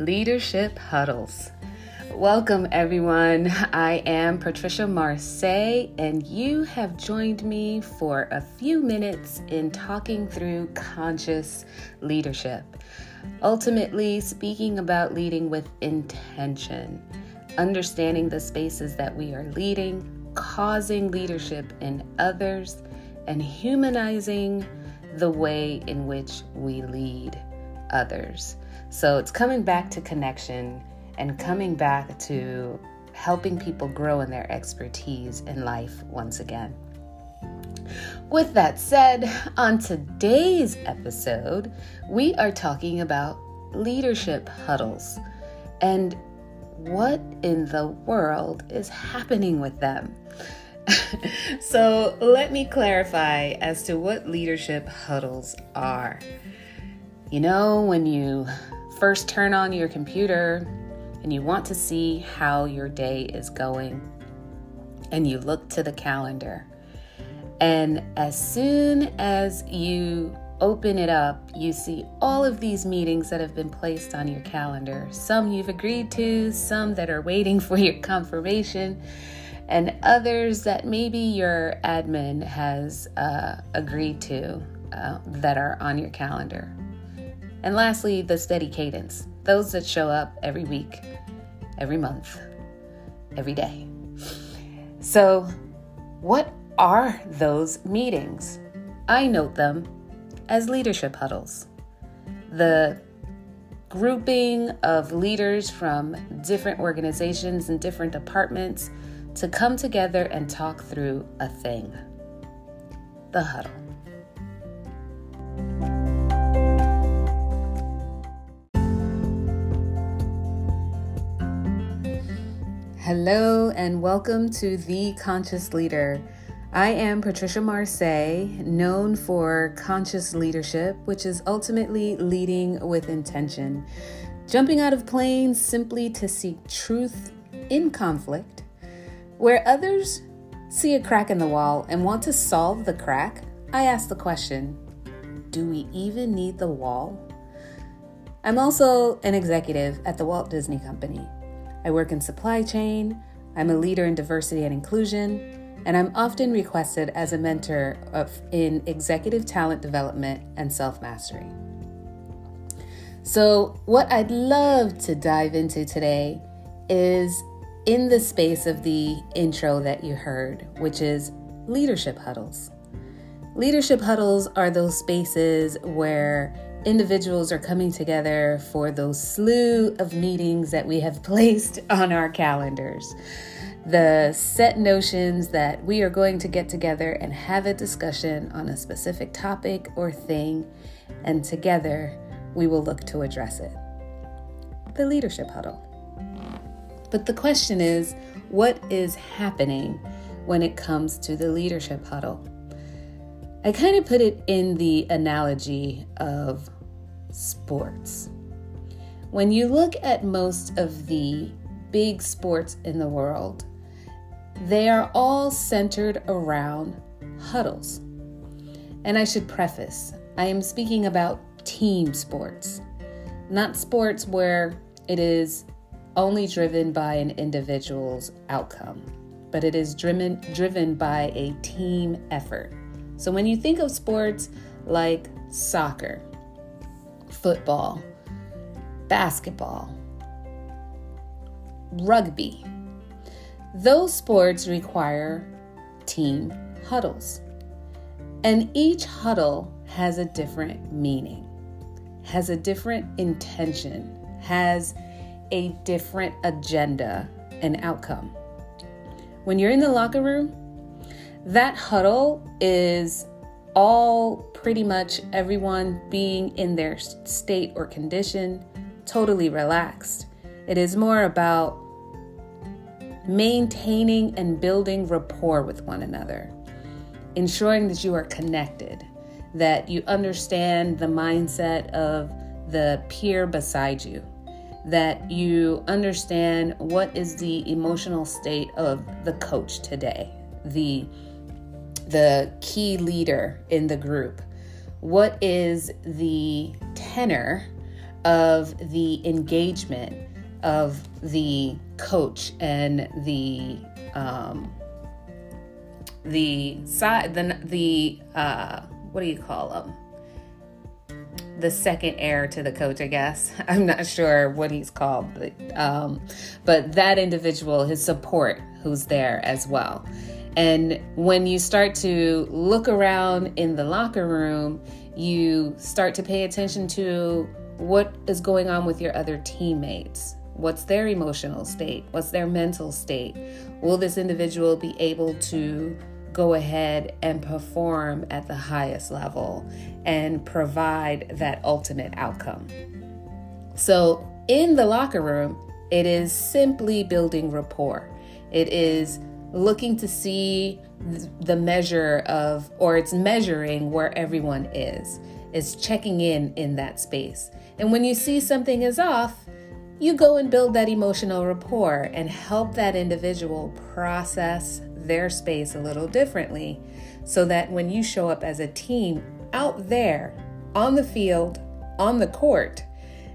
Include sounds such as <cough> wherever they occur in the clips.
Leadership Huddles. Welcome, everyone. I am Patricia Marseille, and you have joined me for a few minutes in talking through conscious leadership. Ultimately, speaking about leading with intention, understanding the spaces that we are leading, causing leadership in others, and humanizing the way in which we lead others. So it's coming back to connection and coming back to helping people grow in their expertise in life once again. With that said, on today's episode, we are talking about leadership huddles and what in the world is happening with them. <laughs> so, let me clarify as to what leadership huddles are. You know, when you first turn on your computer and you want to see how your day is going, and you look to the calendar, and as soon as you open it up, you see all of these meetings that have been placed on your calendar. Some you've agreed to, some that are waiting <laughs> for your confirmation, and others that maybe your admin has uh, agreed to uh, that are on your calendar. And lastly, the steady cadence those that show up every week, every month, every day. So, what are those meetings? I note them as leadership huddles. The grouping of leaders from different organizations and different departments to come together and talk through a thing the huddle. Hello, and welcome to The Conscious Leader. I am Patricia Marseille, known for conscious leadership, which is ultimately leading with intention. Jumping out of planes simply to seek truth in conflict, where others see a crack in the wall and want to solve the crack, I ask the question do we even need the wall? I'm also an executive at the Walt Disney Company. I work in supply chain, I'm a leader in diversity and inclusion, and I'm often requested as a mentor of, in executive talent development and self mastery. So, what I'd love to dive into today is in the space of the intro that you heard, which is leadership huddles. Leadership huddles are those spaces where individuals are coming together for those slew of meetings that we have <laughs> placed on our calendars. The set notions that we are going to get together and have a discussion on a specific topic or thing, and together we will look to address it. The leadership huddle. But the question is what is happening when it comes to the leadership huddle? I kind of put it in the analogy of sports. When you look at most of the big sports in the world, they are all centered around huddles. And I should preface I am speaking about team sports, not sports where it is only driven by an individual's outcome, but it is driven, driven by a team effort. So when you think of sports like soccer, football, basketball, rugby, those sports require team huddles. And each huddle has a different meaning, has a different intention, has a different agenda and outcome. When you're in the locker room, that huddle is all pretty much everyone being in their state or condition, totally relaxed. It is more about maintaining and building rapport with one another, ensuring that you are connected, that you understand the mindset of the peer beside you, that you understand what is the emotional state of the coach today, the the key leader in the group? What is the tenor of the engagement of the coach and the um, the side the the uh, what do you call them the second heir to the coach, I guess. <laughs> I'm not sure what he's called, but um, but that individual, his support, who's there as well. And when you start to look around in the locker room, you start to pay attention to what is going on with your other teammates. What's their emotional state? What's their mental state? Will this individual be able to go ahead and perform at the highest level and provide that ultimate outcome. So, in the locker room, it is simply building rapport. It is looking to see the measure of, or it's measuring where everyone is. It's checking in in that space. And when you see something is off, you go and build that emotional rapport and help that individual process their space a little differently so that when you show up as a team out there on the field, on the court,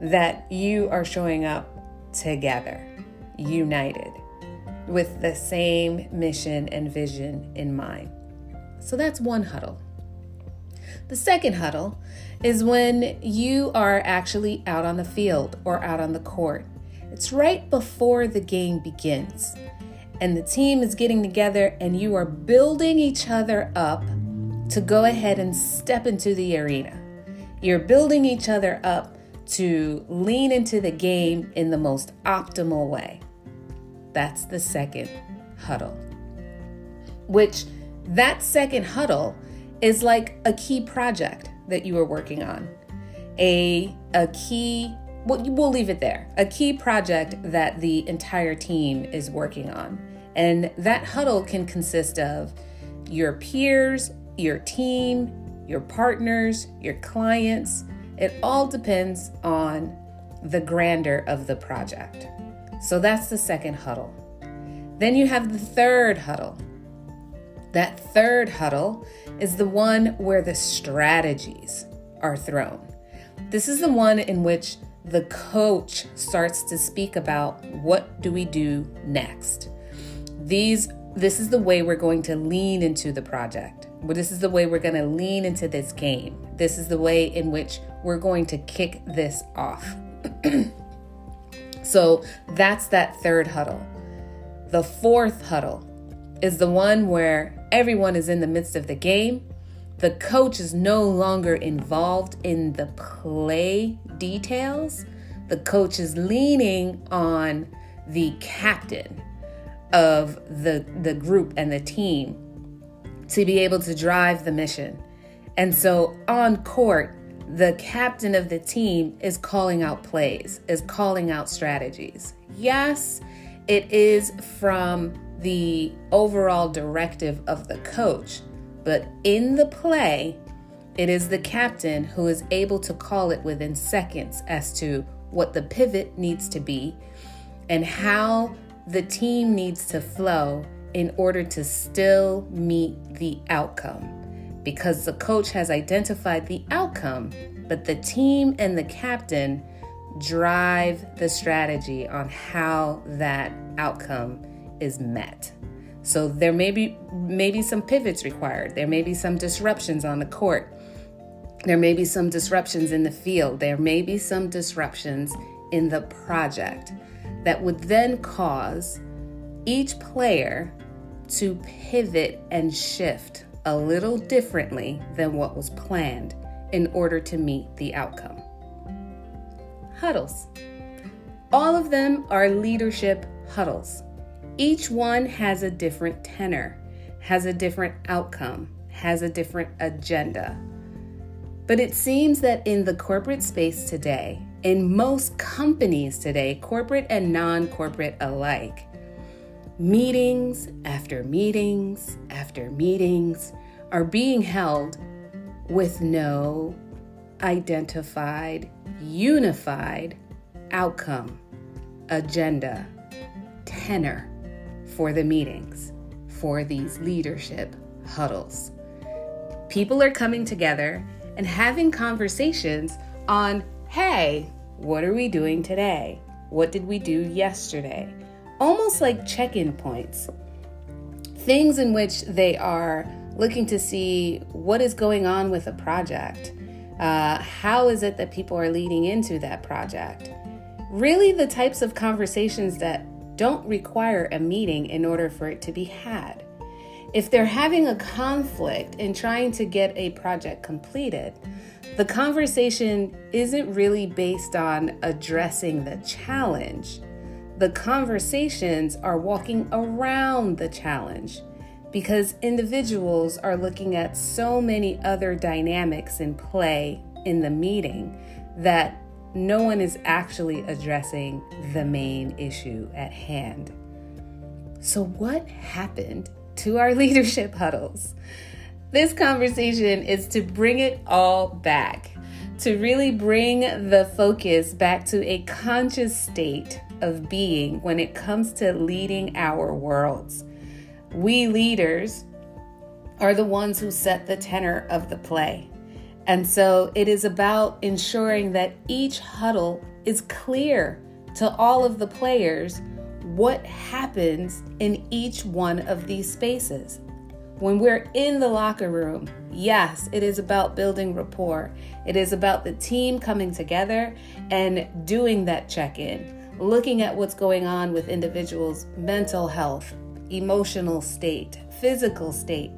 that you are showing up together, united, with the same mission and vision in mind. So that's one huddle. The second huddle is when you are actually out on the field or out on the court. It's right before the game begins and the team is getting together and you are building each other up to go ahead and step into the arena. You're building each other up to lean into the game in the most optimal way. That's the second huddle. Which that second huddle is like a key project that you are working on. A a key well, we'll leave it there. A key project that the entire team is working on. And that huddle can consist of your peers, your team, your partners, your clients. It all depends on the grandeur of the project. So that's the second huddle. Then you have the third huddle. That third huddle is the one where the strategies are thrown. This is the one in which the coach starts to speak about what do we do next. These this is the way we're going to lean into the project. This is the way we're going to lean into this game. This is the way in which we're going to kick this off. <clears throat> so that's that third huddle. The fourth huddle is the one where everyone is in the midst of the game. The coach is no longer involved in the play details. The coach is leaning on the captain of the, the group and the team to be able to drive the mission. And so on court, the captain of the team is calling out plays, is calling out strategies. Yes, it is from the overall directive of the coach, but in the play, it is the captain who is able to call it within seconds as to what the pivot needs to be and how the team needs to flow in order to still meet the outcome. Because the coach has identified the outcome, but the team and the captain drive the strategy on how that outcome is met. So there may be maybe some pivots required. There may be some disruptions on the court. There may be some disruptions in the field. There may be some disruptions in the project that would then cause each player to pivot and shift a little differently than what was planned in order to meet the outcome. Huddles. All of them are leadership huddles. Each one has a different tenor, has a different outcome, has a different agenda. But it seems that in the corporate space today, in most companies today, corporate and non corporate alike, meetings after meetings after meetings are being held with no identified, unified outcome, agenda, tenor for the meetings, for these leadership huddles. People are coming together and having conversations on hey, What are we doing today? What did we do yesterday? Almost like check in points. Things in which they are looking to see what is going on with a project. Uh, how is it that people are leading into that project? Really, the types of conversations that don't require a meeting in order for it to be had. If they're having a conflict in trying to get a project completed, the conversation isn't really based on addressing the challenge. The conversations are walking around the challenge because individuals are looking at so many other dynamics in play in the meeting that no one is actually addressing the main issue at hand. So, what happened to our <laughs> leadership huddles? This conversation is to bring it all back, to really bring the focus back to a conscious state of being when it comes to leading our worlds. We leaders are the ones who set the tenor of the play. And so it is about ensuring that each huddle is clear to all of the players what happens in each one of these spaces. When we're in the locker room, yes, it is about building rapport. It is about the team coming together and doing that check in, looking at what's going on with individuals' mental health, emotional state, physical state,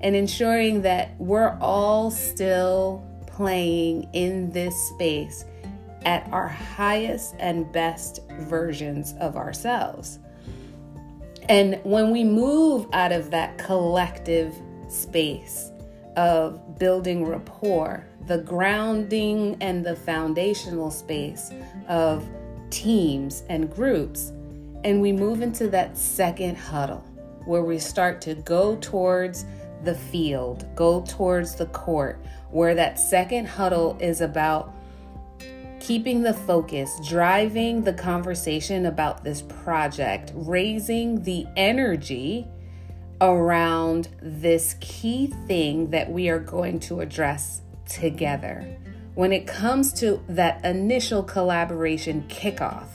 and ensuring that we're all still playing in this space at our highest and best versions of ourselves. And when we move out of that collective space of building rapport, the grounding and the foundational space of teams and groups, and we move into that second huddle where we start to go towards the field, go towards the court, where that second huddle is about keeping the focus, driving the conversation about this project, raising the energy around this key thing that we are going to address together. When it comes to that initial collaboration kickoff,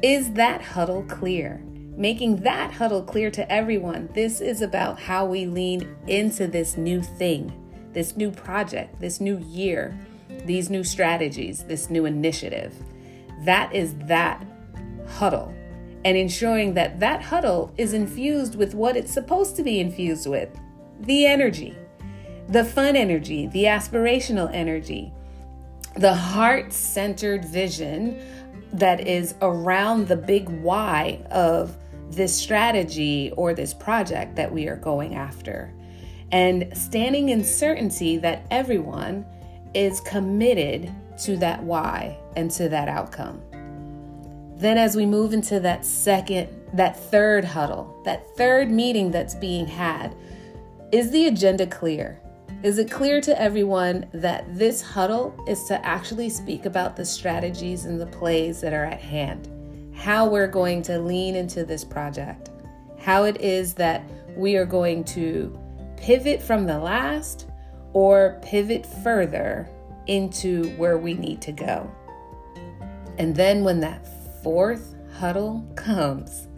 is that huddle clear? Making that huddle clear to everyone. This is about how we lean into this new thing, this new project, this new year, these new strategies, this new initiative. That is that huddle. And ensuring that that huddle is infused with what it's supposed to be infused with the energy, the fun energy, the aspirational energy, the heart centered vision that is around the big why of this strategy or this project that we are going after. And standing in certainty that everyone is committed to that why and to that outcome. Then, as we move into that second, that third huddle, that third meeting that's being had, is the agenda clear? Is it clear to everyone that this huddle is to actually speak about the strategies and the plays that are at hand? How we're going to lean into this project? How it is that we are going to pivot from the last or pivot further into where we need to go? And then when that fourth huddle comes,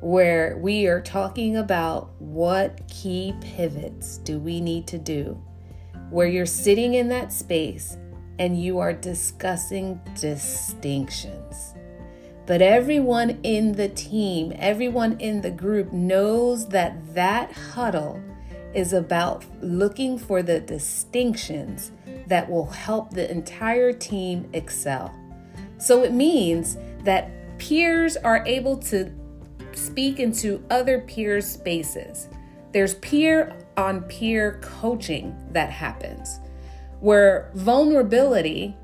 where we are talking about what key pivots do we need to do, where you're sitting in that space and you are discussing distinctions. But everyone in the team, everyone in the group knows that that huddle is about looking for the distinctions that will help the entire team excel. So it means that peers are able to speak into other peers' spaces. There's peer on peer coaching that happens, where vulnerability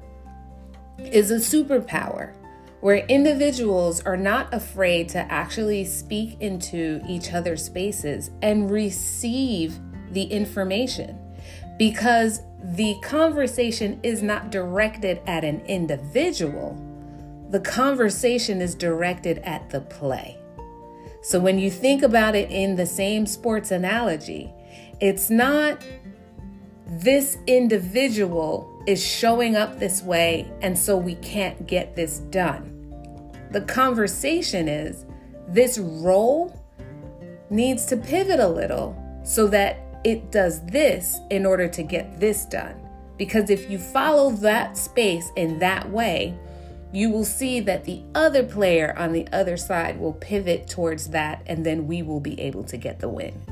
is a superpower, where individuals are not afraid to actually speak into each other's spaces and receive the information because the conversation is not directed at an individual. The conversation is directed at the play. So when you think about it in the same sports analogy, it's not this individual is showing up this way, and so we can't get this done. The conversation is this role needs to pivot a little so that it does this in order to get this done. Because if you follow that space in that way, you will see that the other player on the other side will pivot towards that, and then we will be able to get the win.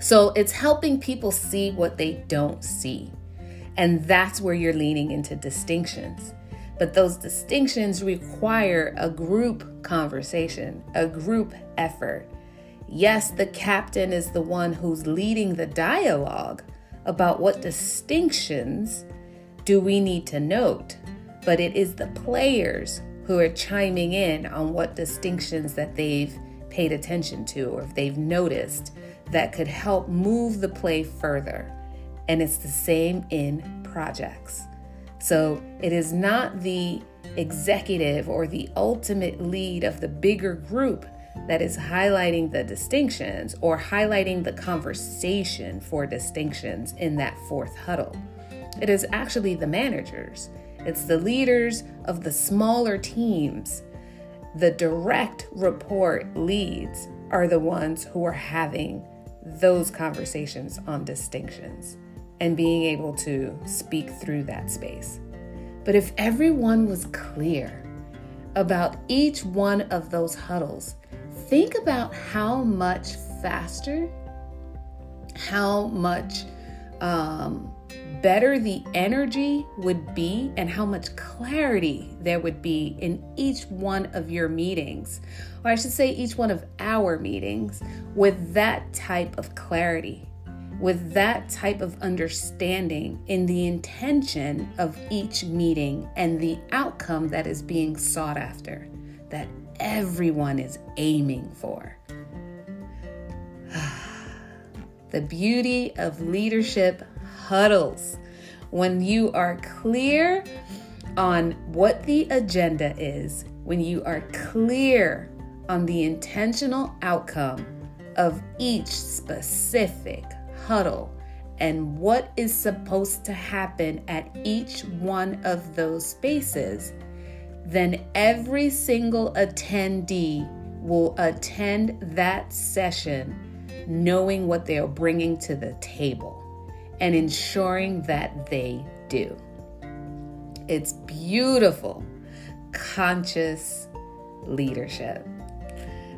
So it's helping people see what they don't see. And that's where you're leaning into distinctions. But those distinctions require a group conversation, a group effort. Yes, the captain is the one who's leading the dialogue about what distinctions do we need to note, but it is the players who are chiming in on what distinctions that they've paid attention to or if they've noticed that could help move the play further. And it's the same in projects. So it is not the executive or the ultimate lead of the bigger group that is highlighting the distinctions or highlighting the conversation for distinctions in that fourth huddle. It is actually the managers, it's the leaders of the smaller teams. The direct report leads are the ones who are having those conversations on distinctions and being able to speak through that space. But if everyone was clear about each one of those huddles, think about how much faster, how much um, better the energy would be, and how much clarity there would be in each one of your meetings, or I should say, each one of our meetings, with that type of clarity with that type of understanding in the intention of each meeting and the outcome that is being sought after, that everyone is aiming for. <sighs> the beauty of leadership huddles. When you are clear on what the agenda is, when you are clear on the intentional outcome of each specific huddle and what is supposed to happen at each one of those spaces, then every single attendee will attend that session knowing what they are bringing to the table and ensuring that they do. It's beautiful, conscious leadership.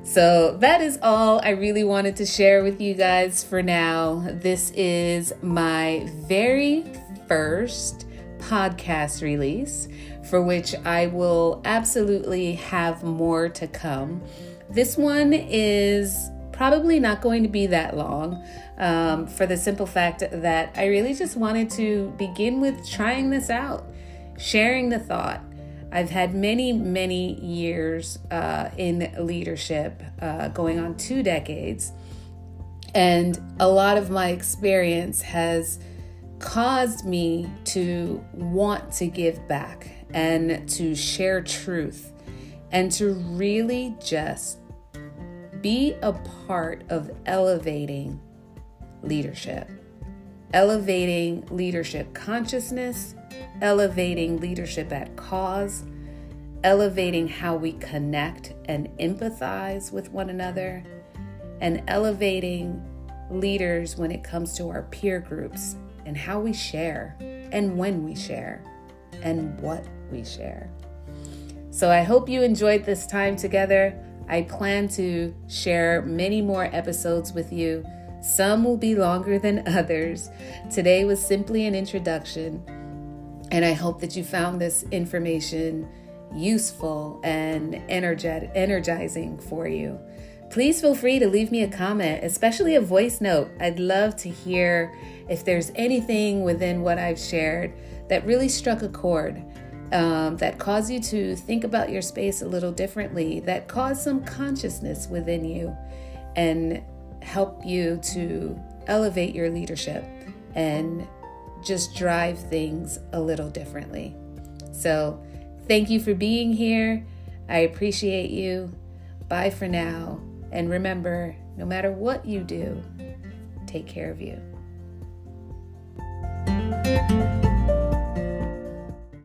So that is all I really wanted to share with you guys for now. This is my very first podcast release, for which I will absolutely have more to come. This one is probably not going to be that long um, for the simple fact that I really just wanted to begin with trying this out, sharing the thought. I've had many, many years uh, in leadership, uh, going on two decades, and a lot of my experience has caused me to want to give back and to share truth and to really just be a part of elevating leadership, elevating leadership consciousness elevating leadership at cause, elevating how we connect and empathize with one another, and elevating leaders when it comes to our peer groups and how we share and when we share and what we share. So I hope you enjoyed this time together. I plan to share many more episodes with you. Some will be longer than <laughs> others. Today was simply an introduction and I hope that you found this information useful and energet- energizing for you. Please feel free to leave me a comment, especially a voice note. I'd love to hear if there's anything within what I've shared that really struck a chord, um, that cause you to think about your space a little differently, that cause some consciousness within you, and help you to elevate your leadership and just drive things a little differently. So, thank you for being here. I appreciate you. Bye for now. And remember, no matter what you do, take care of you.